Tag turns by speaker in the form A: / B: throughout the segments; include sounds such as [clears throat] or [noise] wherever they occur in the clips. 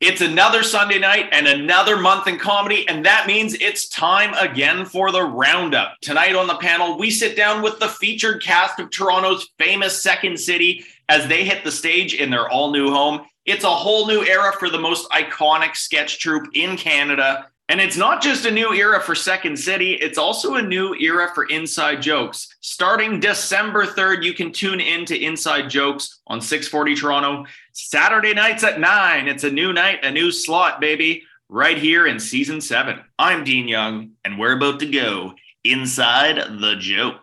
A: It's another Sunday night and another month in comedy, and that means it's time again for the roundup. Tonight on the panel, we sit down with the featured cast of Toronto's famous Second City as they hit the stage in their all new home. It's a whole new era for the most iconic sketch troupe in Canada. And it's not just a new era for Second City, it's also a new era for Inside Jokes. Starting December 3rd, you can tune in to Inside Jokes on 640 Toronto. Saturday nights at 9. It's a new night, a new slot, baby, right here in season 7. I'm Dean Young, and we're about to go inside the joke.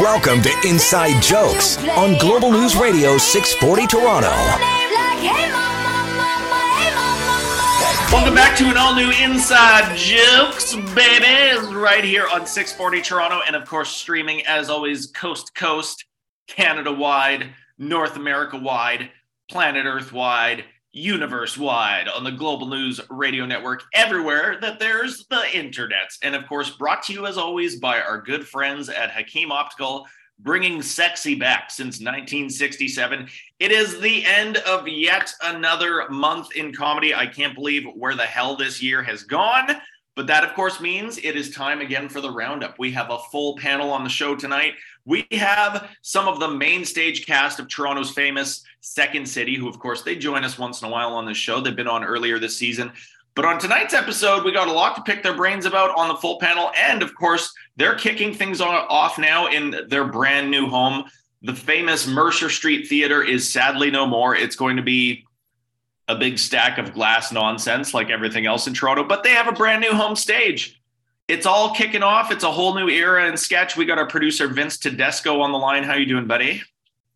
B: Welcome to Inside Jokes on Global News Radio 640 Toronto.
A: Welcome back to an all new Inside Jokes, baby, right here on 640 Toronto, and of course, streaming as always, coast to coast, Canada wide, North America wide, planet Earth wide, universe wide on the Global News Radio Network, everywhere that there's the internet. And of course, brought to you as always by our good friends at Hakim Optical bringing sexy back since 1967. It is the end of yet another month in comedy. I can't believe where the hell this year has gone. But that, of course, means it is time again for the roundup. We have a full panel on the show tonight. We have some of the main stage cast of Toronto's famous Second City, who, of course, they join us once in a while on the show. They've been on earlier this season. But on tonight's episode, we got a lot to pick their brains about on the full panel. And of course, they're kicking things off now in their brand new home. The famous Mercer Street Theater is sadly no more. It's going to be a big stack of glass nonsense like everything else in Toronto, but they have a brand new home stage. It's all kicking off. It's a whole new era in sketch. We got our producer Vince Tedesco on the line. How you doing, buddy?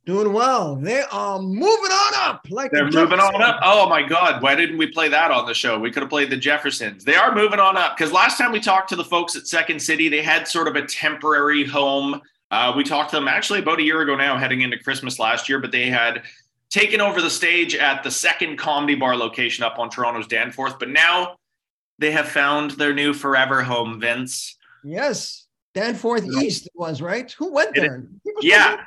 C: Doing well. They are moving on up. Like
A: they're the moving on up. Oh my God! Why didn't we play that on the show? We could have played the Jeffersons. They are moving on up because last time we talked to the folks at Second City, they had sort of a temporary home. Uh, we talked to them actually about a year ago now, heading into Christmas last year, but they had taken over the stage at the second comedy bar location up on Toronto's Danforth. But now they have found their new forever home, Vince.
C: Yes. Danforth East was, right? Who went there?
A: Yeah.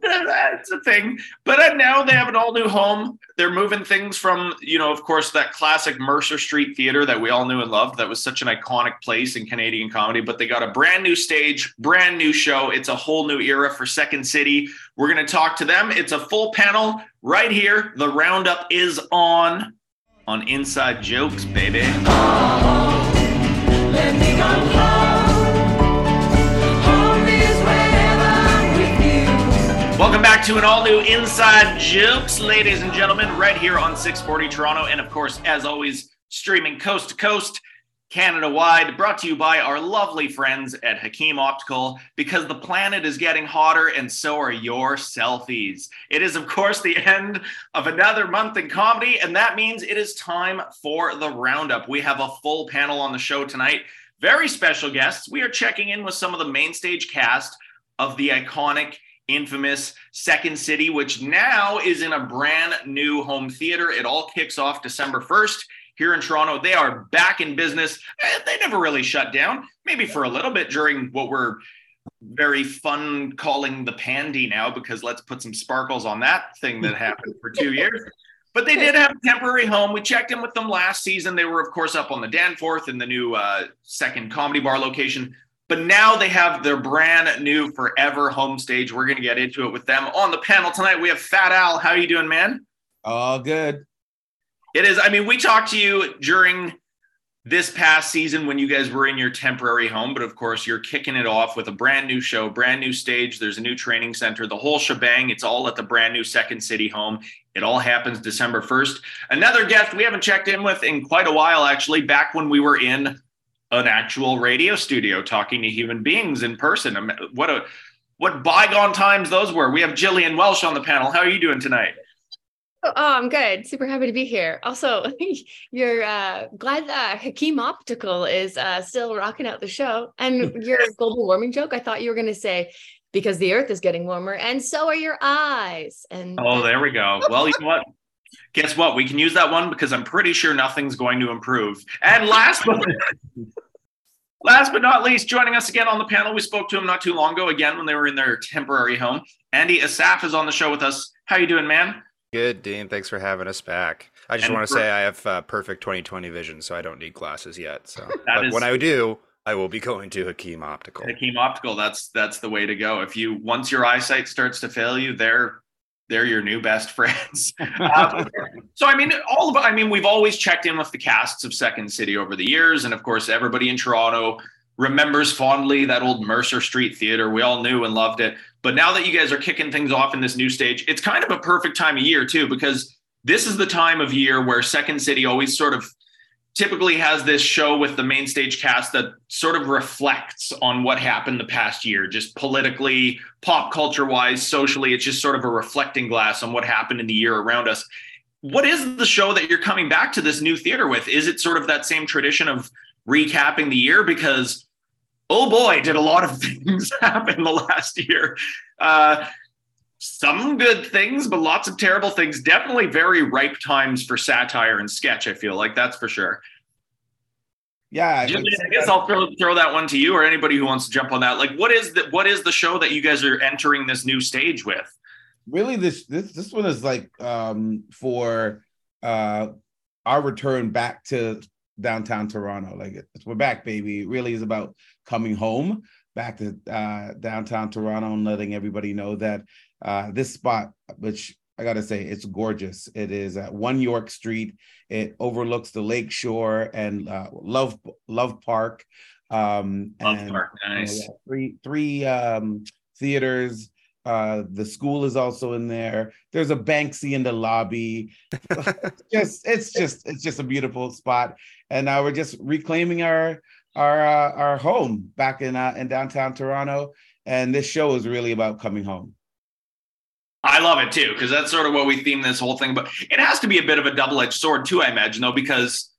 A: That's a thing. But uh, now they have an all new home. They're moving things from, you know, of course, that classic Mercer Street Theater that we all knew and loved. That was such an iconic place in Canadian comedy. But they got a brand new stage, brand new show. It's a whole new era for Second City. We're going to talk to them. It's a full panel right here. The roundup is on on Inside Jokes, baby. Oh, Welcome back to an all new Inside Jokes, ladies and gentlemen, right here on 640 Toronto. And of course, as always, streaming coast to coast, Canada wide, brought to you by our lovely friends at Hakim Optical, because the planet is getting hotter and so are your selfies. It is, of course, the end of another month in comedy, and that means it is time for the roundup. We have a full panel on the show tonight. Very special guests. We are checking in with some of the main stage cast of the iconic infamous Second City, which now is in a brand new home theater. It all kicks off December 1st here in Toronto. They are back in business. Eh, they never really shut down, maybe for a little bit during what we're very fun calling the pandy now, because let's put some sparkles on that thing that happened for two years. But they did have a temporary home. We checked in with them last season. They were, of course, up on the Danforth in the new uh, second comedy bar location. But now they have their brand new forever home stage. We're going to get into it with them on the panel tonight. We have Phatt Al. How are you doing, man?
D: All good.
A: It is. I mean, we talked to you during this past season when you guys were in your temporary home, but of course, you're kicking it off with a brand new show, brand new stage. There's a new training center, the whole shebang. It's all at the brand new Second City home. It all happens December 1st. Another guest we haven't checked in with in quite a while, actually, back when we were in an actual radio studio talking to human beings in person. What a what bygone times those were. We have Jillian Welsh on the panel. How are you doing tonight?
E: Oh, I'm good. Super happy to be here. Also, [laughs] you're uh, glad that Hakim Optical is uh, still rocking out the show. And [laughs] your global warming joke, I thought you were going to say because the Earth is getting warmer, and so are your eyes. And
A: oh, there we go. Well, you know what? Guess what? We can use that one because I'm pretty sure nothing's going to improve. And last but [laughs] Last but not least, joining us again on the panel, we spoke to him not too long ago, again when they were in their temporary home. Andy Assaf is on the show with us. How you doing, man?
D: Good, Dean. Thanks for having us back. I just
A: And
D: want to
A: for-
D: say I have uh, perfect 2020 vision, so I don't need glasses yet. So, [laughs] but
A: is-
D: when I do, I will be going to Hakim Optical.
A: Hakim Optical. That's that's the way to go. If you once your eyesight starts to fail you, they're they're your new best [laughs] friends. [laughs] Um, so I mean, all of I mean, we've always checked in with the casts of Second City over the years, and of course, everybody in Toronto remembers fondly that old Mercer Street Theater. We all knew and loved it. But now that you guys are kicking things off in this new stage, it's kind of a perfect time of year too, because this is the time of year where Second City always sort of typically has this show with the main stage cast that sort of reflects on what happened the past year, just politically, pop culture wise, socially. It's just sort of a reflecting glass on what happened in the year around us. What is the show that you're coming back to this new theater with? Is it sort of that same tradition of recapping the year? Because, oh boy, did a lot of [laughs] things happen the last year. Uh, some good things, but lots of terrible things. Definitely very ripe times for satire and sketch, I feel like that's for sure.
F: Yeah, I
A: Jimmy, I guess I'll throw, throw that one to you or anybody who wants to jump on that. Like, what is the what is the show that you guys are entering this new stage with?
F: really this this this one is like um for uh our return back to downtown Toronto. Like it's, we're back, baby. It really is about coming home back to uh downtown Toronto and letting everybody know that uh this spot, which I gotta say, it's gorgeous. It is at One York Street. It overlooks the lake shore and uh, Love Love Park. Um,
A: Love
F: and
A: Park,
F: you know,
A: nice.
F: yeah, three three um theaters uh the school is also in there there's a banksy in the lobby [laughs] just it's just it's just a beautiful spot and uh, we're just reclaiming our our uh, our home back in uh, in downtown toronto and this show is really about coming home
A: I love it too because that's sort of what we theme this whole thing. But it has to be a bit of a double edged sword too, I imagine, though, because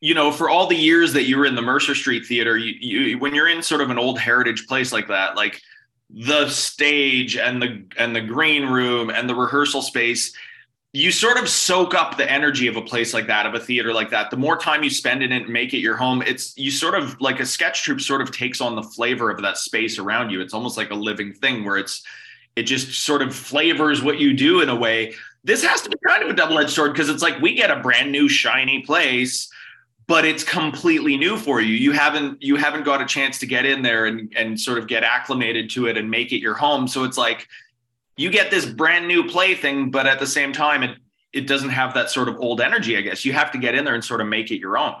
A: you know, for all the years that you were in the Mercer Street Theater, you, you when you're in sort of an old heritage place like that, like the stage and the and the green room and the rehearsal space, you sort of soak up the energy of a place like that, of a theater like that. The more time you spend in it and make it your home, it's you sort of like a sketch troupe sort of takes on the flavor of that space around you. It's almost like a living thing where it's it just sort of flavors what you do in a way. This has to be kind of a double-edged sword because it's like we get a brand new shiny place, but it's completely new for you. You haven't you haven't got a chance to get in there and and sort of get acclimated to it and make it your home. So it's like you get this brand new plaything, but at the same time it it doesn't have that sort of old energy, I guess. You have to get in there and sort of make it your own.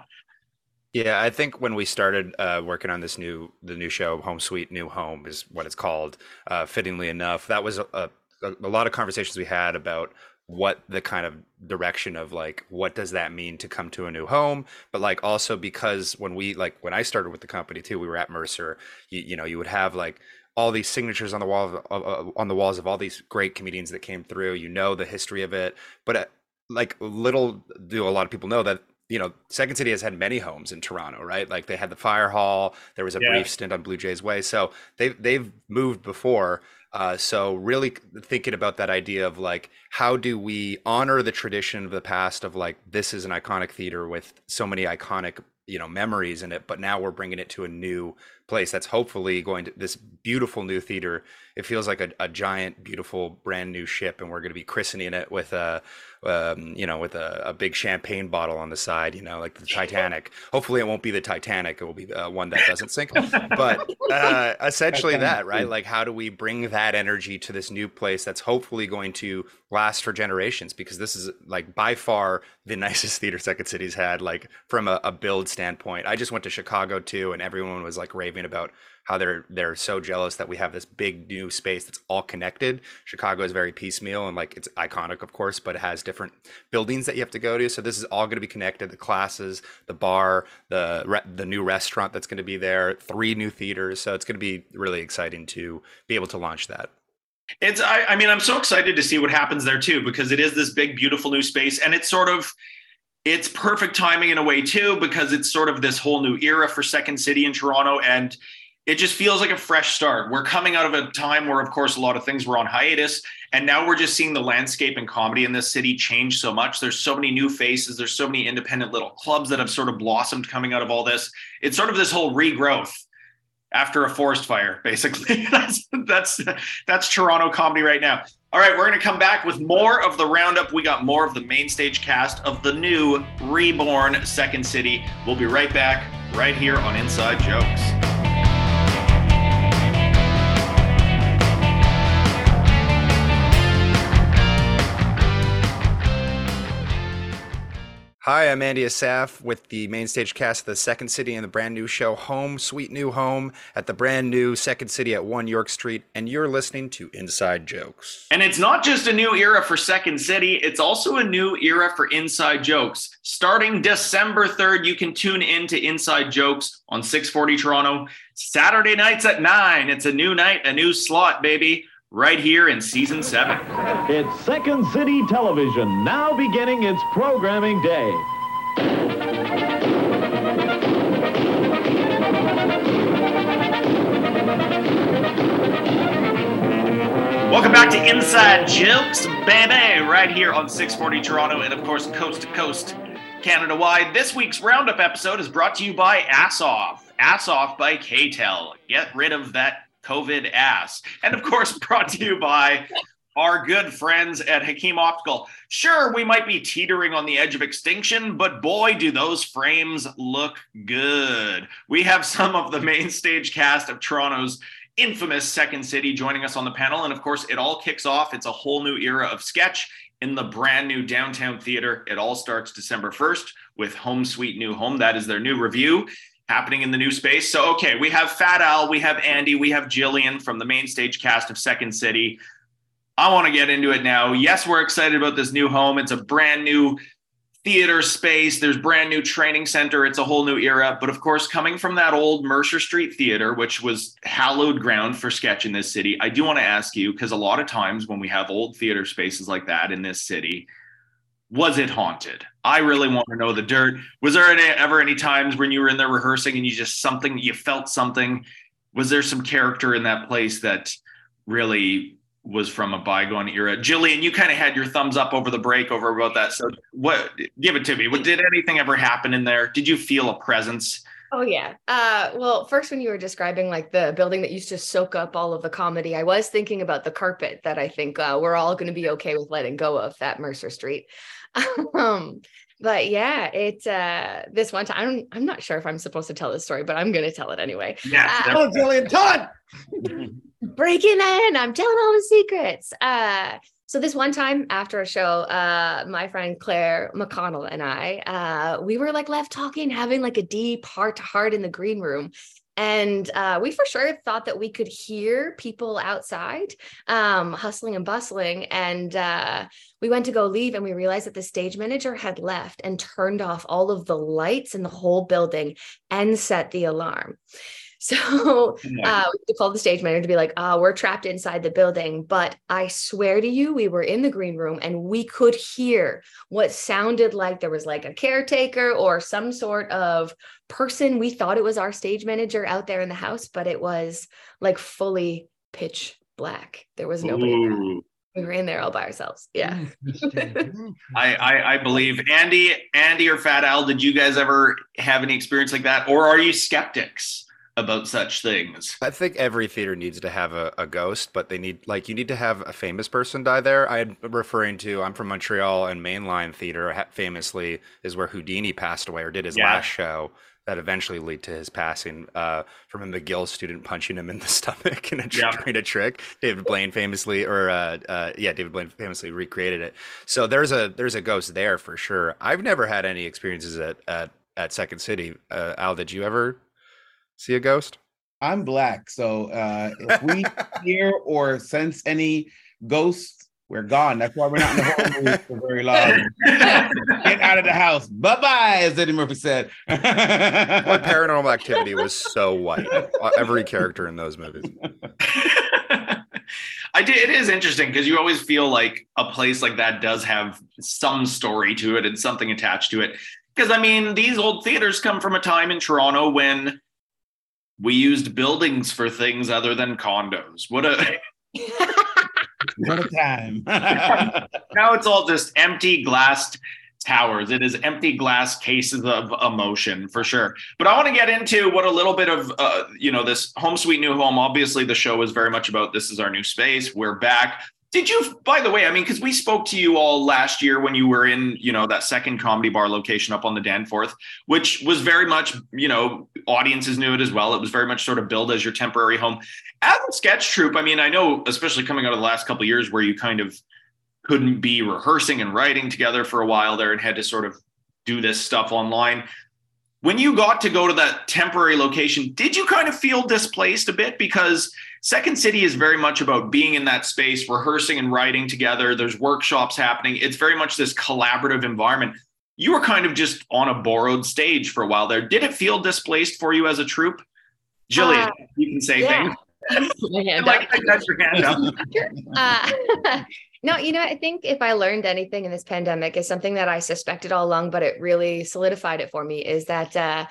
D: Yeah, I think when we started uh, working on this new the new show, Home Sweet New Home is what it's called. Uh, fittingly enough, that was a, a, a lot of conversations we had about what the kind of direction of like what does that mean to come to a new home but like also because when we like when i started with the company too we were at mercer you, you know you would have like all these signatures on the wall of, of- on the walls of all these great comedians that came through you know the history of it but uh, like little do a lot of people know that you know second city has had many homes in toronto right like they had the fire hall there was a
A: Yeah.
D: brief stint on blue jays way so they've they've moved before uh, so really thinking about that idea of like how do we honor the tradition of the past of like this is an iconic theater with so many iconic you know memories in it but now we're bringing it to a new place that's hopefully going to this beautiful new theater it feels like a, a giant beautiful brand new ship and we're going to be christening it with a um, you know with a, a big champagne bottle on the side you know like the titanic. Hopefully it won't be the titanic. It will be uh, one that doesn't sink. [laughs] But uh, essentially that right? like how do we bring that energy to this new place that's hopefully going to last for generations? Because this is like by far the [laughs] nicest theater second city's had like from a, a build standpoint. I just went to chicago too and everyone was like raving about how they're they're so jealous that we have this big new space that's all connected. Chicago is very piecemeal and like it's iconic of course but it has different buildings that you have to go to. So this is all going to be connected the classes the bar the re- the new restaurant that's going to be there three new theaters. So it's going to be really exciting to be able to launch that.
A: It's I, I mean I'm so excited to see what happens there too because it is this big beautiful new space and it's sort of it's perfect timing in a way too because it's sort of this whole new era for Second City in Toronto and it just feels like a fresh start. We're coming out of a time where of course a lot of things were on hiatus And now we're just seeing the landscape and comedy in this city change so much. There's so many new faces. There's so many independent little clubs that have sort of blossomed coming out of all this. It's sort of this whole regrowth after a forest fire, basically. [laughs] that's that's that's Toronto comedy right now. All right, we're going to come back with more of the roundup. We got more of the main stage cast of the new reborn Second City. We'll be right back right here on Inside Jokes.
D: Hi, I'm Andy Assaf with the main stage cast of the Second City and the brand new show Home, Sweet New Home at the brand new Second City at 1 York Street, and you're listening to Inside Jokes.
A: And it's not just a new era for Second City, it's also a new era for Inside Jokes. Starting December 3rd, you can tune in to Inside Jokes on 640 Toronto. Saturday nights at 9. It's a new night, a new slot, baby right here in season seven.
G: It's Second City Television, now beginning its programming day.
A: Welcome back to Inside Jokes, baby, right here on 640 Toronto and, of course, coast to coast, Canada wide. This week's Roundup episode is brought to you by Ass Off. Ass Off by KTEL. Get rid of that COVID ass. And of course, [laughs] brought to you by our good friends at Hakim Optical. Sure, we might be teetering on the edge of extinction, but boy, do those frames look good. We have some of the main stage cast of Toronto's infamous Second City joining us on the panel. And of course, it all kicks off. It's a whole new era of sketch in the brand new downtown theater. It all starts December 1st with Home Sweet New Home. That is their new review happening in the new space. So, okay, we have Phatt Al, we have Andy, we have Jillian from the main stage cast of Second City. I want to get into it now. Yes, we're excited about this new home. It's a brand new theater space. There's brand new training center. It's a whole new era. But of course, coming from that old Mercer Street Theater, which was hallowed ground for sketch in this city, I do want to ask you because a lot of times when we have old theater spaces like that in this city, was it haunted? I really want to know the dirt. Was there any, ever any times when you were in there rehearsing and you just something, you felt something? Was there some character in that place that really was from a bygone era? Jillian, you kind of had your thumbs up over the break over about that. So what, give it to me. What, did anything ever happen in there? Did you feel a presence?
E: Oh yeah. Uh, well, first when you were describing like the building that used to soak up all of the comedy, I was thinking about the carpet that I think uh, we're all going to be okay with letting go of that Mercer Street. [laughs] um, but yeah, it's uh this one time. I'm, I'm not sure if I'm supposed to tell this story, but I'm gonna tell it anyway.
A: Yeah,
E: uh,
C: Oh, Jillian, Todd. [laughs]
E: breaking in. I'm telling all the secrets. Uh so this one time after a show, uh, my friend Claire McConnell and I, uh, we were like left talking, having like a deep heart to heart in the green room. And uh, we for sure thought that we could hear people outside um, hustling and bustling. And uh, we went to go leave and we realized that the stage manager had left and turned off all of the lights in the whole building and set the alarm. [laughs] So uh, we called the stage manager to be like, oh, we're trapped inside the building. But I swear to you, we were in the green room and we could hear what sounded like there was like a caretaker or some sort of person. We thought it was our stage manager out there in the house, but it was like fully pitch black. There was nobody.
A: Ooh.
E: We were in there all by ourselves. Yeah. [laughs]
A: I, I I believe Andy, Andy or Phatt Al, did you guys ever have any experience like that, or are you skeptics about such things?
D: I think every theater needs to have a, a ghost, but they need like you need to have a famous person die there. I'm referring to I'm from Montreal and Mainline Theater famously is where Houdini passed away or did his
A: Yeah.
D: last show. That eventually lead to his passing uh, from a McGill student punching him in the [laughs] stomach in a tr-
A: Yeah. [laughs]
D: during a trick. David Blaine famously, or uh, uh, yeah, David Blaine famously recreated it. So there's a there's a ghost there for sure. I've never had any experiences at at, at Second City. Uh, Al, did you ever see a ghost?
F: I'm black, so uh, if we [laughs] hear or sense any ghosts, we're gone. That's why we're not in the horror [laughs] movies for very long. Get out of the house. Bye bye, as Eddie Murphy said.
D: My [laughs] paranormal activity was so white? Uh, Every character in those movies.
A: I did. It is interesting because you always feel like a place like that does have some story to it and something attached to it. Because I mean, these old theaters come from a time in Toronto when we used buildings for things other than condos. What a [laughs]
F: What a time. [laughs]
A: now it's all just empty glass towers. It is empty glass cases of emotion for sure. But I want to get into what a little bit of, uh, you know, this home sweet new home. Obviously, the show is very much about this is our new space. We're back. Did you, by the way, I mean, because we spoke to you all last year when you were in, you know, that second comedy bar location up on the Danforth, which was very much, you know, audiences knew it as well. It was very much sort of billed as your temporary home. As a sketch troupe, I mean, I know, especially coming out of the last couple years where you kind of couldn't be rehearsing and writing together for a while there and had to sort of do this stuff online. When you got to go to that temporary location, did you kind of feel displaced a bit? Because Second City is very much about being in that space, rehearsing and writing together. There's workshops happening. It's very much this collaborative environment. You were kind of just on a borrowed stage for a while there. Did it feel displaced for you as a troupe? Jillian, uh, you can say yeah. things. [laughs]
E: Like, [laughs] that's your hand up. uh, [laughs] no, you know, I think if I learned anything in this pandemic is something that I suspected all along, but it really solidified it for me is that uh,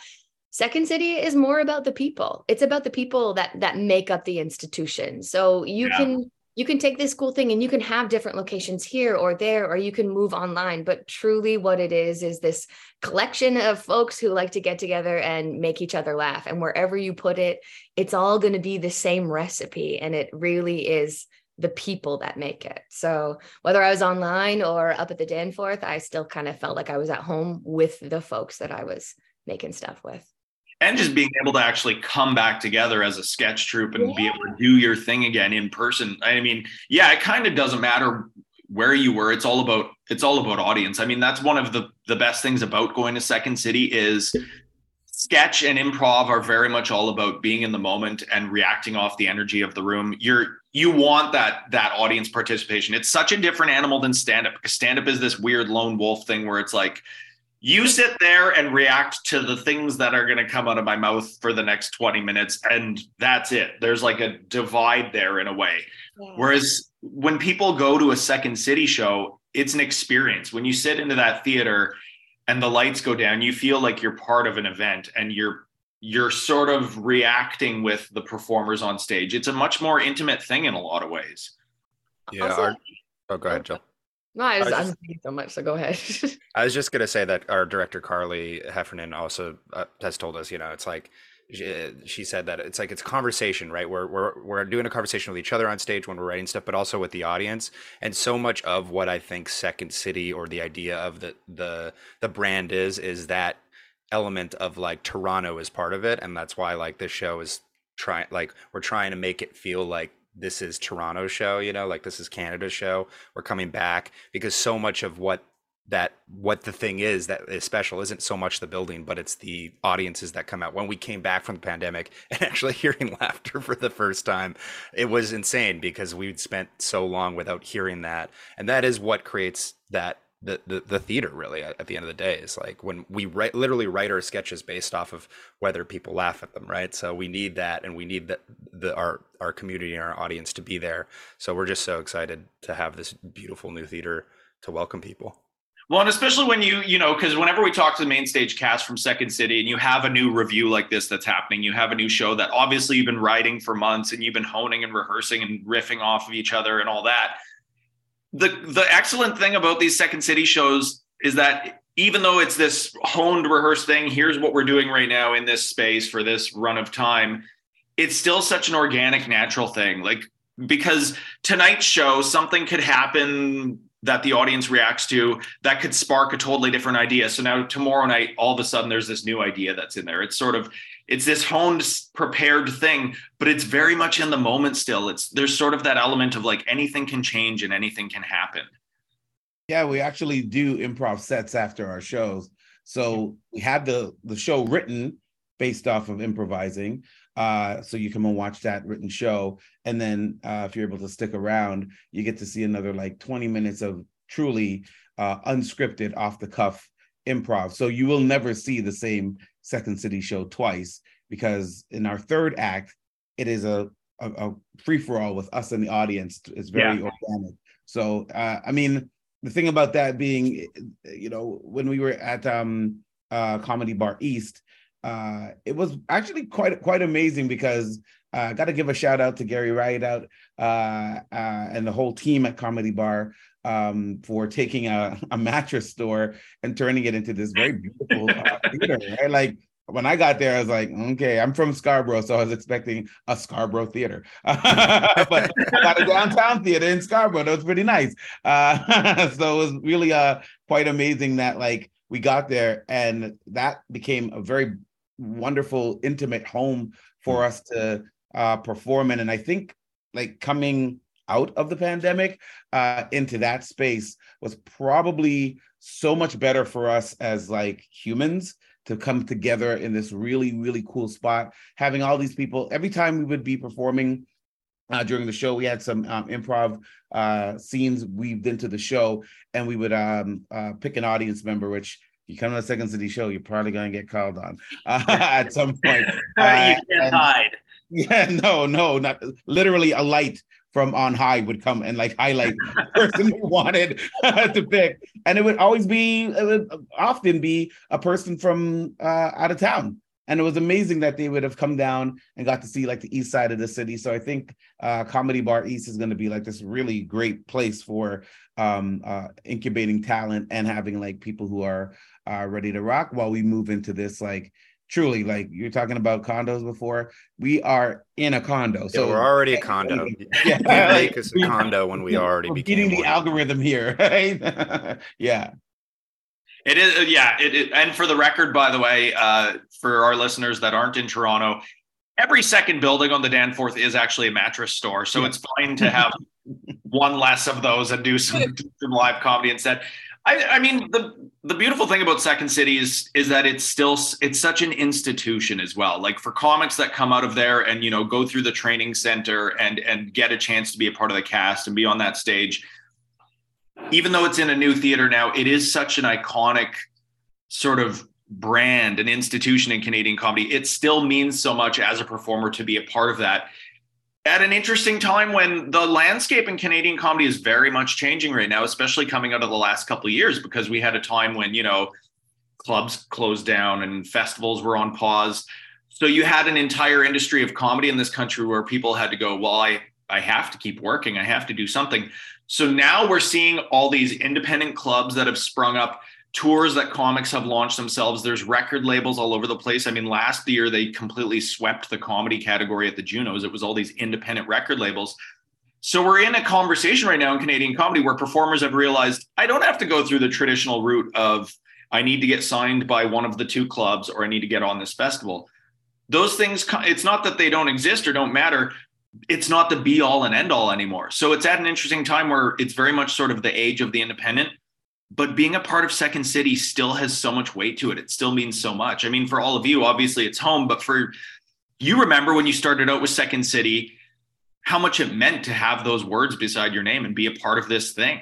E: Second City is more about the people. It's about the people that that make up the institution. So you yeah. can you can take this cool thing and you can have different locations here or there or you can move online but truly what it is is this collection of folks who like to get together and make each other laugh and wherever you put it it's all going to be the same recipe and it really is the people that make it. So whether I was online or up at the Danforth, I still kind of felt like I was at home with the folks that I was making stuff with.
A: And just being able to actually come back together as a sketch troupe and yeah. be able to do your thing again in person. I mean, yeah, it kind of doesn't matter where you were. It's all about it's all about audience. I mean, that's one of the the best things about going to Second City is sketch and improv are very much all about being in the moment and reacting off the energy of the room you're you want that that audience participation it's such a different animal than stand up because stand up is this weird lone wolf thing where it's like you sit there and react to the things that are going to come out of my mouth for the next 20 minutes and that's it. There's like a divide there in a way. Yeah. whereas when people go to a second city show it's an experience. When you sit into that theater and the lights go down you feel like you're part of an event and you're you're sort of reacting with the performers on stage. It's a much more intimate thing in a lot of ways.
D: Yeah also, our, oh go ahead jill
E: no, I was, I just, so much. So go ahead. [laughs]
D: I was just gonna say that our director Carly Heffernan also uh, has told us, you know, it's like she said that it's like it's conversation right we're, we're we're doing a conversation with each other on stage when we're writing stuff but also with the audience and so much of what i think second city or the idea of the the the brand is is that element of like toronto is part of it and that's why like this show is trying like we're trying to make it feel like this is Toronto show, you know, like this is Canada show. We're coming back because so much of what that what the thing is that is special isn't so much the building but it's the audiences that come out when we came back from the pandemic [laughs] and actually hearing [laughs] laughter for the first time it was insane because we'd spent so long without hearing that and that is what creates that the, the, the theater really at, at, the end of the day is like when we write literally write our sketches based off of whether people laugh at them right so we need that and we need that the our our community and our audience to be there so we're just so excited to have this beautiful new theater to welcome people
A: well, and especially when you, you know, because whenever we talk to the main stage cast from Second City and you have a new review like this that's happening, you have a new show that obviously you've been writing for months and you've been honing and rehearsing and riffing off of each other and all that. The the excellent thing about these Second City shows is that even though it's this honed rehearsed thing, here's what we're doing right now in this space for this run of time, it's still such an organic, natural thing. Like because tonight's show, something could happen that the audience reacts to that could spark a totally different idea. So now tomorrow night, all of a sudden there's this new idea that's in there. It's sort of it's this honed prepared thing, but it's very much in the moment still. It's there's sort of that element of like anything can change and anything can happen.
F: Yeah, we actually do improv sets after our shows. So we have the the show written based off of improvising. Uh, so you come and watch that written show, and then uh, if you're able to stick around, you get to see another like 20 minutes of truly uh, unscripted, off the cuff improv. So you will never see the same Second City show twice because in our third act, it is a a, a free for all with us and the audience. It's very yeah. organic. So uh, I mean, the thing about that being, you know, when we were at um, uh, Comedy Bar East, uh, it was actually quite quite amazing because uh, I got to give a shout out to Gary Rideout uh, uh, and the whole team at Comedy Bar um, for taking a, a mattress store and turning it into this very beautiful uh, [laughs] theater. Right? Like when I got there, I was like, okay, I'm from Scarborough, so I was expecting a Scarborough theater, [laughs] but I got a downtown theater in Scarborough. That was pretty nice. Uh, [laughs] so it was really uh, quite amazing that like we got there, and that became a very wonderful, intimate home for us to uh, perform in. And I think like coming out of the pandemic uh, into that space was probably so much better for us as like humans to come together in this really really cool spot. Having all these people every time we would be performing uh, during the show we had some um, improv uh, scenes weaved into the show. And we would um, uh, pick an audience member which you come to the second city show you're probably going to get called on uh, [laughs] [laughs] at some point [laughs]
A: you can't hide.
F: yeah, no, no, not literally a light from on high would come and like highlight the person we wanted to pick. And it would always be, it would often be a person from uh, out of town. And it was amazing that they would have come down and got to see like the east side of the city. So I think uh, Comedy Bar East is going to be like this really great place for um, uh, incubating talent and having like people who are uh, ready to rock while we move into this like truly like you're talking about condos before we are in a condo
D: So
F: so
D: we're already a [laughs] condo.
F: Yeah, [laughs]
D: You can't make [laughs] us a condo when we already
F: we're
D: became
F: beating the
D: one.
F: algorithm here right yeah
A: It is, uh, yeah. It, it, and for the record, by the way, uh, for our listeners that aren't in Toronto, every second building on the Danforth is actually a mattress store. So
F: Yeah.
A: it's fine to have one less of those and do some, do some live comedy instead. I, I mean, the the beautiful thing about Second City is is that it's still it's such an institution as well. Like for comics that come out of there and you know go through the training center and and get a chance to be a part of the cast and be on that stage. Even though it's in a new theater now, it is such an iconic sort of brand, an institution in Canadian comedy. It still means so much as a performer to be a part of that at an interesting time when the landscape in Canadian comedy is very much changing right now, especially coming out of the last couple of years, because we had a time when, you know, clubs closed down and festivals were on pause. So you had an entire industry of comedy in this country where people had to go, well, I, I have to keep working. I have to do something. So now we're seeing all these independent clubs that have sprung up tours that comics have launched themselves. There's record labels all over the place. I mean, last year they completely swept the comedy category at the Junos. It was all these independent record labels. So we're in a conversation right now in Canadian comedy where performers have realized I don't have to go through the traditional route of I need to get signed by one of the two clubs or I need to get on this festival. Those things, it's not that they don't exist or don't matter. It's not the be all and end all anymore. So it's at an interesting time where it's very much sort of the age of the independent but being a part of Second City still has so much weight to it. It still means so much. I mean, for all of you, obviously it's home, but for you remember when you started out with Second City, how much it meant to have those words beside your name and be a part of this thing.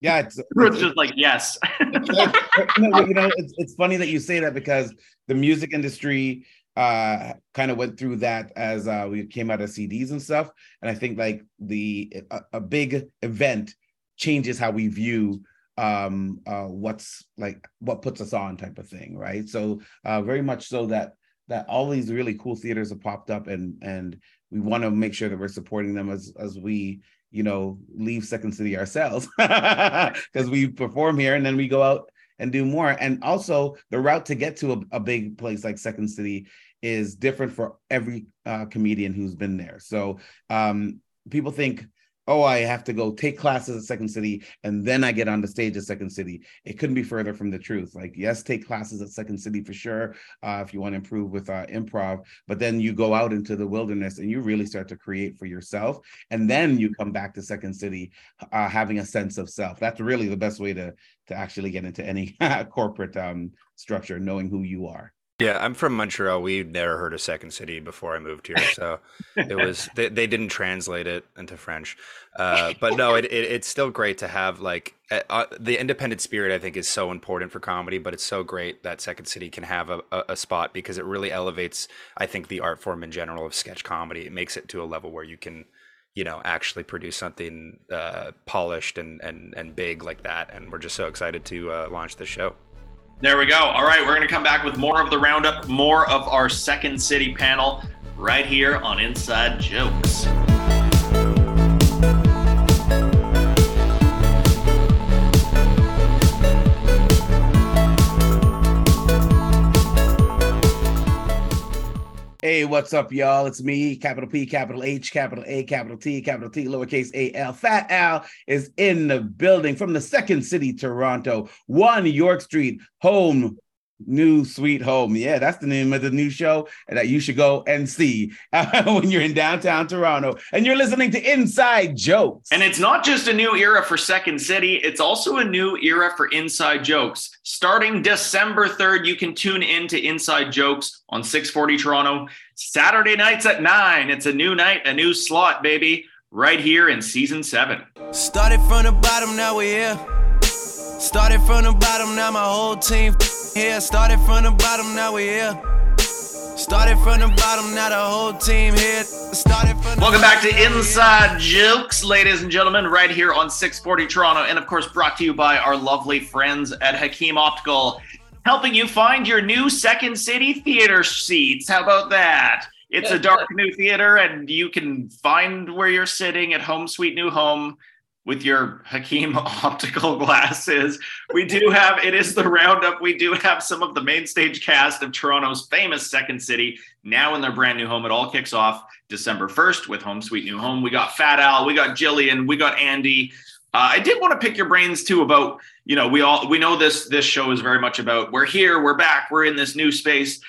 F: yeah [laughs] it's,
A: It's just like, yes. [laughs]
F: no, you know, it's, it's funny that you say that because the music industry uh kind of went through that as uh we came out of CDs and stuff and I think like the a, a big event changes how we view um uh what's like what puts us on type of thing right? So uh very much so that that all these really cool theaters have popped up and and we want to make sure that we're supporting them as as we you know leave second city ourselves [laughs] because we perform here and then we go out and do more. And also the route to get to a, a big place like second city is different for every uh, comedian who's been there. So um people think oh, I have to go take classes at Second City and then I get on the stage at Second City. It couldn't be further from the truth. Like, yes, take classes at Second City for sure uh, if you want to improve with uh, improv, but then you go out into the wilderness and you really start to create for yourself. And then you come back to Second City uh, having a sense of self. That's really the best way to to actually get into any [laughs] corporate um, structure, knowing who you are.
D: Yeah, I'm from Montreal. We never heard of Second City before I moved here, so it was [laughs] they, they didn't translate it into French. Uh, [laughs] but no, it, it, it's still great to have like uh, the independent spirit. I think is so important for comedy, but it's so great that Second City can have a, a, a spot because it really elevates. I think the art form in general of sketch comedy. It makes it to a level where you can, you know, actually produce something uh, polished and and and big like that. And we're just so excited to uh, launch the show.
A: There we go. All right, we're going to come back with more of the roundup, more of our second city panel right here on Inside Jokes.
F: Hey, what's up, y'all? It's me, capital P, capital H, capital A, capital T, capital T, lowercase a l. Phatt Al is in the building from the second city, Toronto, 1 York Street, home New Sweet Home. Yeah, that's the name of the new show that you should go and see [laughs] when you're in downtown Toronto and you're listening to Inside Jokes.
A: And it's not just a new era for Second City, it's also a new era for Inside Jokes. Starting December 3rd, you can tune in to Inside Jokes on 640 Toronto, Saturday nights at 9. It's a new night, a new slot, baby, right here in season 7.
H: Started from the bottom, now we're here. Started from the bottom, now my whole team here. Started from the bottom, now we here. Started from the bottom, now the whole team here. Started from
A: Welcome back to Inside Jokes, ladies and gentlemen, right here on 640 Toronto, and of course brought to you by our lovely friends at Hakim Optical, helping you find your new Second City theater seats. How about that? It's a dark new theater, and you can find where you're sitting at Home Sweet New Home with your Hakim [laughs] optical glasses. We do have, it is the roundup. We do have some of the main stage cast of Toronto's famous Second City now in their brand new home. It all kicks off December 1st with Home Sweet New Home. We got Phatt Al, we got Jillian, we got Andy. Uh, I did want to pick your brains too about, you know, we all, we know this, this show is very much about we're here, we're back, we're in this new space.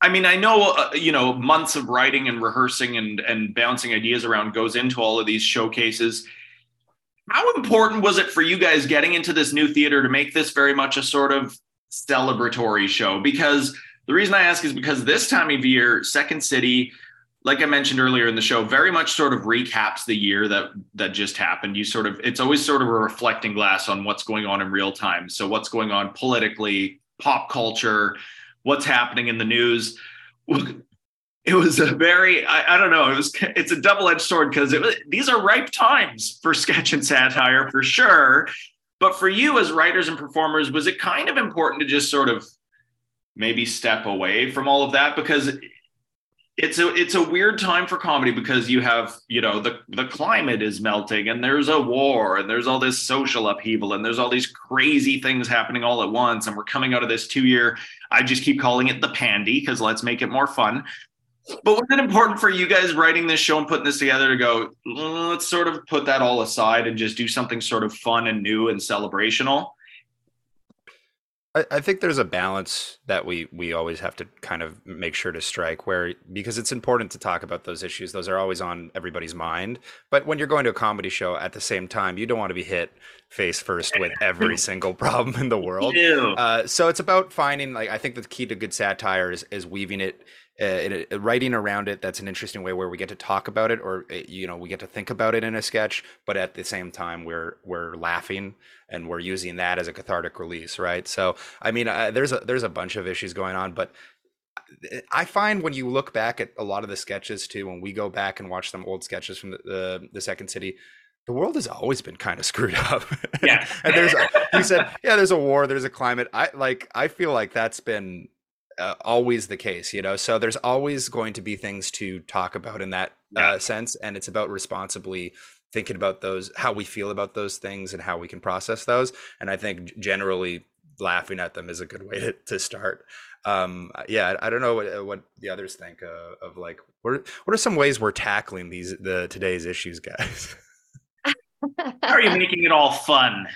A: I mean, I know, uh, you know, months of writing and rehearsing and, and bouncing ideas around goes into all of these showcases how important was it for you guys getting into this new theater to make this very much a sort of celebratory show? Because the reason I ask is because this time of year, Second City, like I mentioned earlier in the show, very much sort of recaps the year that that just happened. You sort of it's always sort of a reflecting glass on what's going on in real time. So what's going on politically, pop culture, what's happening in the news [laughs] it was a very I, I, don't know it was it's a double-edged sword because these are ripe times for sketch and satire for sure. But for you as writers and performers was it kind of important to just sort of maybe step away from all of that? Because it's a it's a weird time for comedy because you have you know the the climate is melting and there's a war and there's all this social upheaval and there's all these crazy things happening all at once and we're coming out of this two year I just keep calling it the pandy because let's make it more fun but was it important for you guys writing this show and putting this together to go, let's sort of put that all aside and just do something sort of fun and new and celebrational?
D: I, I think there's a balance that we we always have to kind of make sure to strike where because it's important to talk about those issues. Those are always on everybody's mind. But when you're going to a comedy show at the same time, you don't want to be hit face first with [laughs] every single problem in the world. Uh, so it's about finding like I think the key to good satire is is weaving it uh, writing around it that's an interesting way where we get to talk about it or uh, you know we get to think about it in a sketch but at the same time we're we're laughing and we're using that as a cathartic release right so i mean uh, there's a there's a bunch of issues going on but I find when you look back at a lot of the sketches too, when we go back and watch some old sketches from the, the, the second city, the world has always been kind of screwed [laughs] up.
A: Yeah.
D: and there's, a, he said, yeah, there's a war, there's a climate. I like, I feel like that's been uh, always the case, you know. So there's always going to be things to talk about in that yeah. uh, sense, and it's about responsibly thinking about those, how we feel about those things, and how we can process those. And I think generally laughing at them is a good way to, to start. Um, yeah, I don't know what, uh, what the others think uh, of like what are, what are some ways we're tackling these the today's issues, guys. [laughs]
A: how are you making it all fun?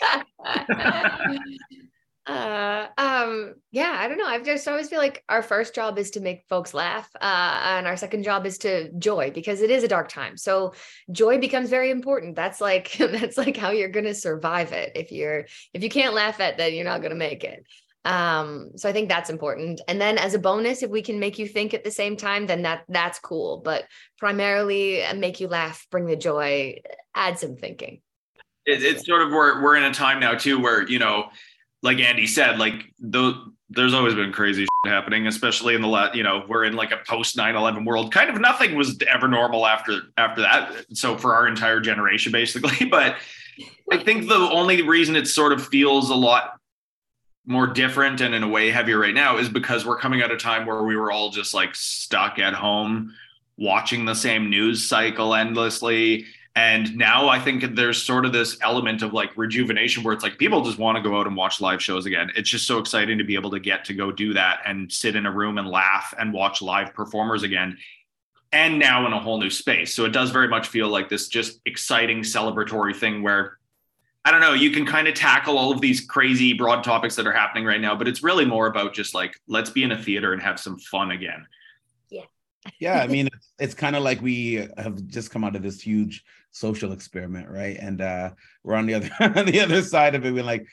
A: [laughs] [laughs]
E: uh um yeah i don't know. I've just always feel like our first job is to make folks laugh uh and our second job is to joy because it is a dark time. So joy becomes very important. That's like [laughs] that's like how you're gonna survive it. If you're if you can't laugh at that you're not gonna make it. Um so i think that's important. And then as a bonus if we can make you think at the same time then that that's cool. But primarily uh, make you laugh bring the joy add some thinking.
A: It, it's sort of we're, we're in a time now too where you know like Andy said, like the, there's always been crazy [laughs] happening, especially in the last, you know, we're in like a post 9-11 world. Kind of nothing was ever normal after after that. So for our entire generation, basically. [laughs] But I think the only reason it sort of feels a lot more different and in a way heavier right now is because we're coming at a time where we were all just like stuck at home watching the same news cycle endlessly and now I think there's sort of this element of like rejuvenation where it's like people just want to go out and watch live shows again. It's just so exciting to be able to get to go do that and sit in a room and laugh and watch live performers again. And now in a whole new space. So it does very much feel like this just exciting celebratory thing where I don't know, you can kind of tackle all of these crazy broad topics that are happening right now, but it's really more about just like, let's be in a theater and have some fun again.
E: Yeah.
F: I [laughs] mean, it's, it's kind of like we have just come out of this huge social experiment, right? And uh, we're on the other [laughs] on the other side of it. We're like,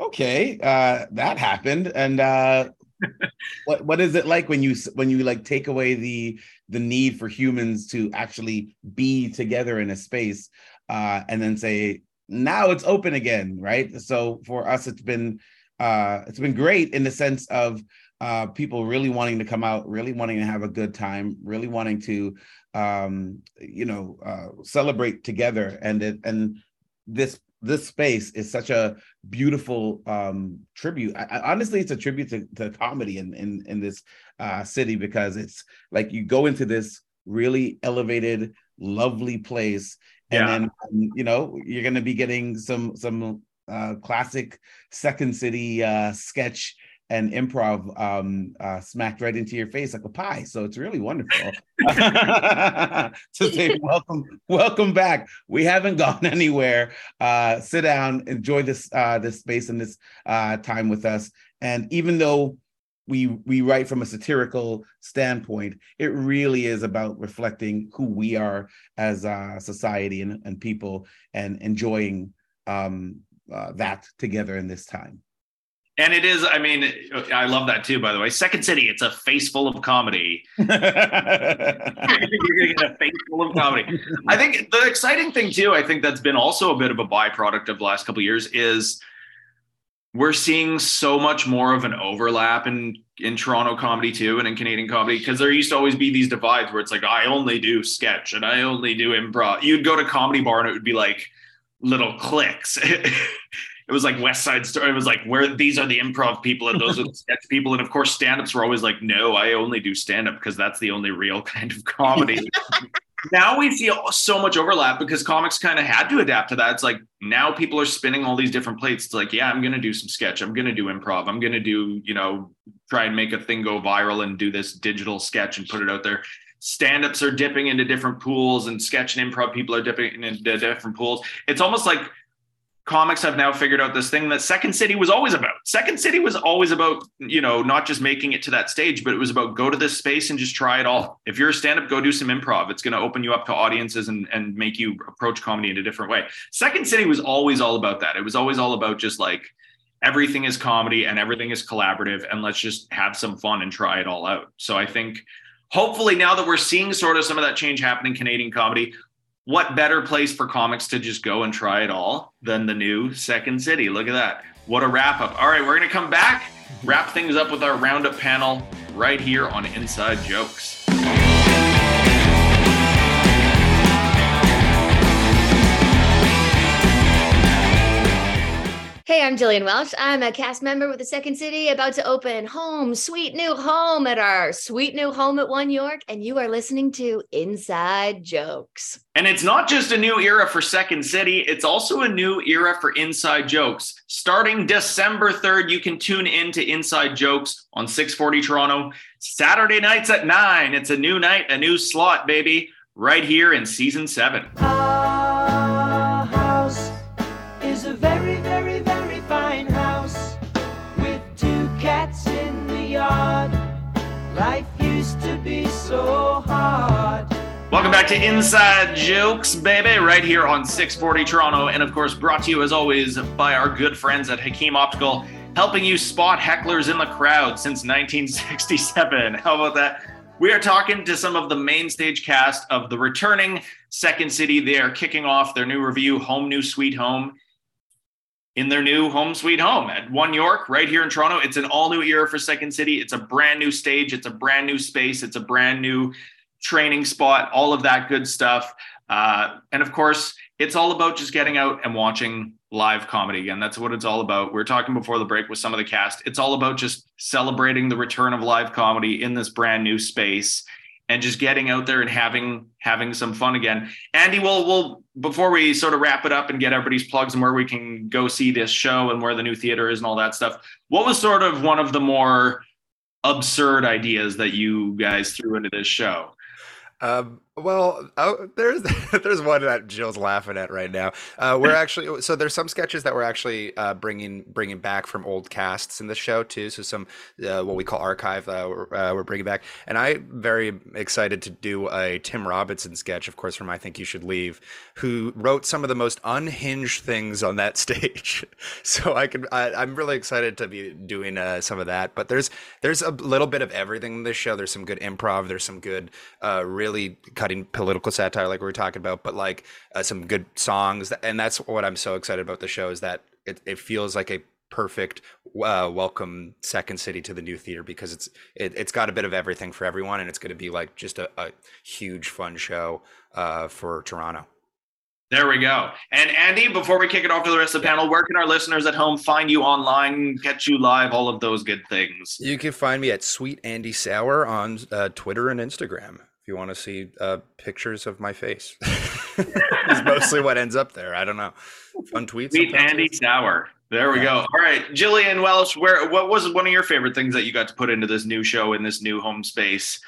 F: okay, uh, that happened, and uh, [laughs] what what is it like when you when you like take away the the need for humans to actually be together in a space, uh, and then say now it's open again, right? So for us, it's been uh, it's been great in the sense of uh, people really wanting to come out, really wanting to have a good time, really wanting to, um, you know, uh, celebrate together. And it, and this this space is such a beautiful um, tribute. I, I, honestly, it's a tribute to, to comedy in in in this uh, city because it's like you go into this really elevated, lovely place, and yeah. then you know you're going to be getting some some uh, classic Second City uh, sketch and improv um, uh, smacked right into your face like a pie. So it's really wonderful [laughs] [laughs] to say welcome, welcome back. We haven't [laughs] gone anywhere. Uh, sit down, enjoy this uh, this space and this uh, time with us. And even though we we write from a satirical standpoint, it really is about reflecting who we are as a society and, and people, and enjoying um, uh, that together in this time.
A: And it is, I mean, I love that too, by the way. Second City, it's a face full of comedy. [laughs] You're going to get a face full of comedy. I think the exciting thing too, I think that's been also a bit of a byproduct of the last couple years is we're seeing so much more of an overlap in in Toronto comedy too and in Canadian comedy because there used to always be these divides where it's like I only do sketch and I only do improv. You'd go to comedy bar and it would be like little cliques. [laughs] it was like West Side Story. It was like where these are the improv people and those are the [laughs] sketch people. And of course, stand-ups were always like, no, I only do stand-up because that's the only real [laughs] kind of comedy. [laughs] now we see so much overlap because comics kind of had to adapt to that. It's like now people are spinning all these different plates. It's like, yeah, I'm gonna do some sketch. I'm gonna do improv. I'm gonna do, you know, try and make a thing go viral and do this digital sketch and put it out there stand-ups are dipping into different pools and sketch and improv people are dipping into different pools it's almost like comics have now figured out this thing that Second City was always about. Second City was always about, you know, not just making it to that stage, but it was about go to this space and just try it all. If you're a stand-up, go do some improv. It's going to open you up to audiences and, and make you approach comedy in a different way. Second City was always all about that. It was always all about just like everything is comedy and everything is collaborative and let's just have some fun and try it all out. So I think hopefully now that we're seeing sort of some of that change happen in Canadian comedy, what better place for comics to just go and try it all than the new Second City? Look at that. What a wrap up. All right, we're going to come back, wrap things up with our roundup panel right here on Inside Jokes.
E: Hey, I'm Jillian Welsh. I'm a cast member with the Second City, about to open home, sweet new home at our sweet new home at One York, and you are listening to Inside Jokes.
A: And it's not just a new era for Second City, it's also a new era for Inside Jokes. Starting December 3rd, you can tune in to Inside Jokes on 640 Toronto, Saturday nights at 9. It's a new night, a new slot, baby, right here in season 7. So hard. Welcome back to Inside Jokes, baby, right here on 640 Toronto. And of course, brought to you as always by our good friends at Hakim Optical, helping you spot hecklers in the crowd since 1967. [laughs] How about that? We are talking to some of the main stage cast of the returning Second City. They are kicking off their new revue, Home New Sweet Home in their new home sweet home at One York, right here in Toronto. It's an all new era for Second City. It's a brand new stage. It's a brand new space. It's a brand new training spot. All of that good stuff. Uh, and of course, it's all about just getting out and watching live comedy again. That's what it's all about. We are talking before the break with some of the cast. It's all about just celebrating the return of live comedy in this brand new space and just getting out there and having having some fun again. Andy, we'll we'll before we sort of wrap it up and get everybody's plugs and where we can go see this show and where the new theater is and all that stuff. What was sort of one of the more absurd ideas that you guys threw into this show?
D: Um, well, oh, there's [laughs] there's one that Jill's laughing at right now. Uh, we're [clears throat] actually so there's some sketches that we're actually uh, bringing bringing back from old casts in the show too. So some uh, what we call archive uh, we're, uh, we're, bringing back, and I'm very excited to do a Tim Robinson sketch, of course, from I Think You Should Leave, who wrote some of the most unhinged things on that [laughs] stage. so I can I, am really excited to be doing uh, some of that. But there's there's a little bit of everything in this show. There's some good improv. There's some good really cutting political satire like we were talking about, but like uh, some good songs. And that's what I'm so excited about the show is that it, it feels like a perfect uh, welcome second city to the new theater because it's it, has got a bit of everything for everyone and it's going to be like just a, a huge fun show uh, for toronto
A: there we go. And Andy, before we kick it off to the rest of the panel, where can our listeners at home find you online, catch you live, all of those good things?
D: You can find me at Sweet Andy Sour on uh, Twitter and Instagram if you want to see uh, pictures of my face. [laughs] is mostly what ends up there. I don't know. Fun tweets.
A: Sweet Andy Sour. There we yeah. go. All right, Jillian Welsh. Where what was one of your favorite things that you got to put into this new show in this new home space?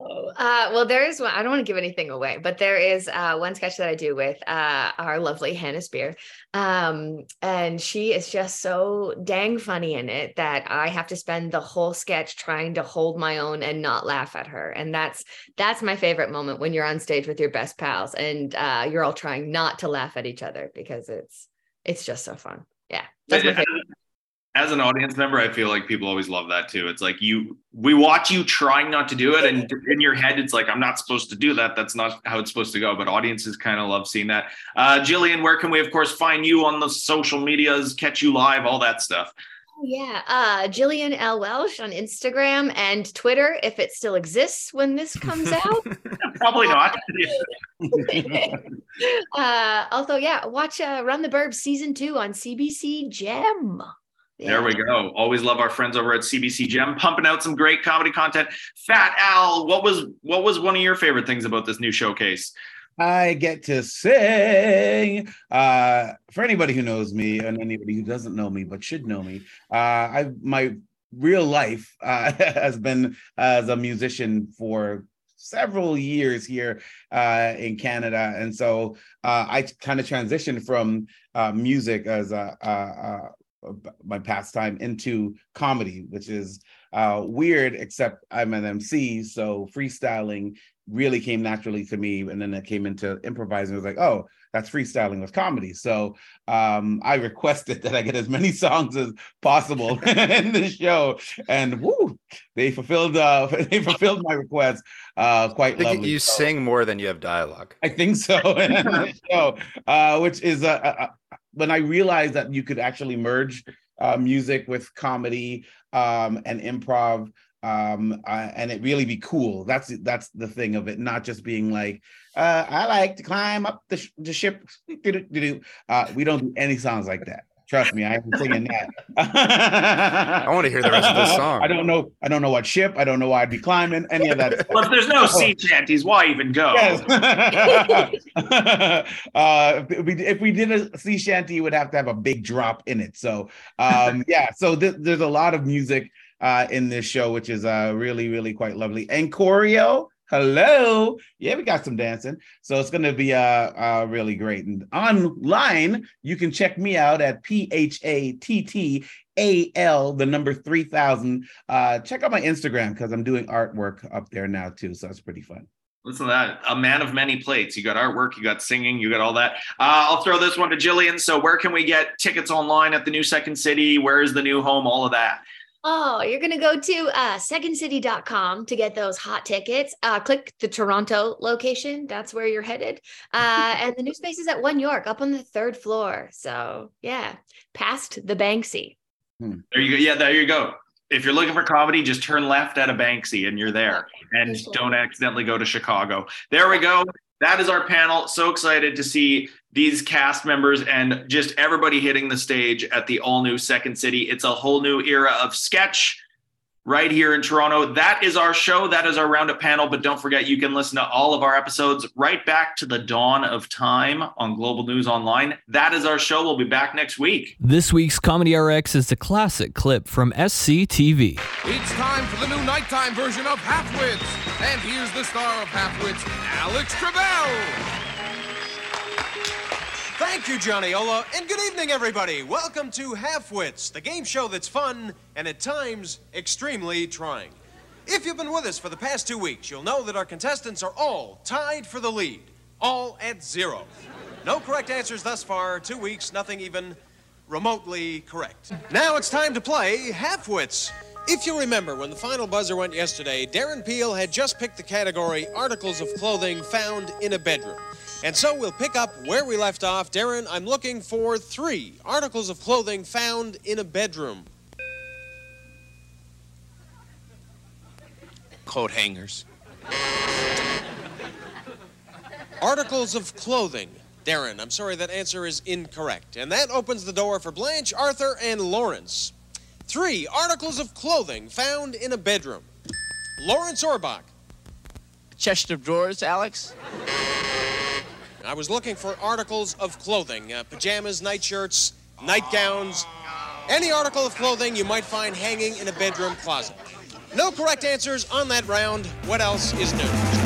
E: Uh, well, there is one. I don't want to give anything away, but there is uh, one sketch that I do with uh, our lovely Hannah Spear, um, and she is just so dang funny in it that I have to spend the whole sketch trying to hold my own and not laugh at her. And that's that's my favorite moment when you're on stage with your best pals and uh, you're all trying not to laugh at each other because it's it's just so fun. Yeah, that's my favorite
A: as an audience member, I feel like people always love that too. It's like you, we watch you trying not to do it, and in your head, it's like I'm not supposed to do that. That's not how it's supposed to go. But audiences kind of love seeing that. Uh, Jillian, where can we, of course, find you on the social medias, catch you live, all that stuff?
E: Oh, yeah, uh, Jillian L. Welsh on Instagram and Twitter, if it still exists when this comes [laughs] out.
A: Probably not. [laughs]
E: uh, also, yeah, watch uh, Run the Burbs season two on CBC Gem.
A: Yeah. There we go. Always love our friends over at CBC Gem, pumping out some great comedy content. Phatt Al, what was what was one of your favorite things about this new showcase?
F: I get to sing. Uh, for anybody who knows me and anybody who doesn't know me but should know me, uh, I my real life uh, [laughs] has been as a musician for several years here uh, in Canada, and so uh, I kind of transitioned from uh, music as a, a, my pastime into comedy, which is uh, weird, except I'm an MC. So freestyling really came naturally to me. And then it came into improvising. It was like, oh, that's freestyling with comedy. So um, I requested [laughs] that I get as many songs as possible [laughs] in the show. And woo, they fulfilled uh, [laughs] they fulfilled my request uh, quite lovely.
D: You
F: so,
D: sing more than you have dialogue.
F: I think so. show, uh, which is a, when I realized that you could actually merge uh, music with comedy um, and improv, um, uh, and it really be cool. That's that's the thing of it, not just being like, uh, I like to climb up the, sh- the ship. [laughs] Uh, we don't do any songs like that. Trust me, I am singing that. [laughs]
D: I want to hear the rest of the song.
F: I don't know. I don't know what ship. I don't know why I'd be climbing any of that.
A: well, if there's no sea shanties, why even go? Yes. [laughs]
F: uh, if, we, if we did a sea shanty, it would have to have a big drop in it. So, um, [laughs] yeah. So th- there's a lot of music uh, in this show, which is uh, really, really quite lovely. And choreo Hello. Yeah, we got some dancing. So it's going to be uh, uh, really great. And online, you can check me out at P H A T T A L, the number 3000. Uh, check out my Instagram because I'm doing artwork up there now too. So it's pretty fun.
A: Listen to that. A man of many plates. You got artwork, you got singing, you got all that. Uh, I'll throw this one to Jillian. So, where can we get tickets online at the new Second City? Where is the new home? All of that.
E: Oh, you're going to go to uh, secondcity.com to get those hot tickets. Uh, click the Toronto location. That's where you're headed. Uh, and the new [laughs] space is at One York up on the third floor. So, yeah, past the Banksy.
A: Hmm. There you go. Yeah, there you go. If you're looking for comedy, just turn left at a Banksy and you're there. And don't accidentally go to Chicago. There we go. That is our panel. So excited to see these cast members and just everybody hitting the stage at the all new Second City. It's a whole new era of sketch right here in Toronto. That is our show. That is our roundup panel. But don't forget, you can listen to all of our episodes right back to the dawn of time on Global News Online. That is our show. We'll be back next week.
I: This week's Comedy RX is a classic clip from SCTV.
J: It's time for the new nighttime version of Halfwits. And here's the star of Halfwits, Alex Trebell.
K: Thank you, Johnny Ola, and good evening, everybody. Welcome to Halfwits, the game show that's fun and at times extremely trying. If you've been with us for the past two weeks, you'll know that our contestants are all tied for the lead, all at zero. No correct answers thus far, two weeks, nothing even remotely correct. Now it's time to play Halfwits. If you remember, when the final buzzer went yesterday, Darren Peel had just picked the category Articles of Clothing Found in a Bedroom. And so we'll pick up where we left off. Darren, I'm looking for three articles of clothing found in a bedroom.
L: Coat hangers.
K: Articles of clothing. Darren, I'm sorry, that answer is incorrect. And that opens the door for Blanche, Arthur, and Lawrence. Three articles of clothing found in a bedroom. Lawrence Orbach.
L: Chest of drawers, Alex.
K: I was looking for articles of clothing uh, pajamas, nightshirts, nightgowns, any article of clothing you might find hanging in a bedroom closet. No correct answers on that round. What else is new?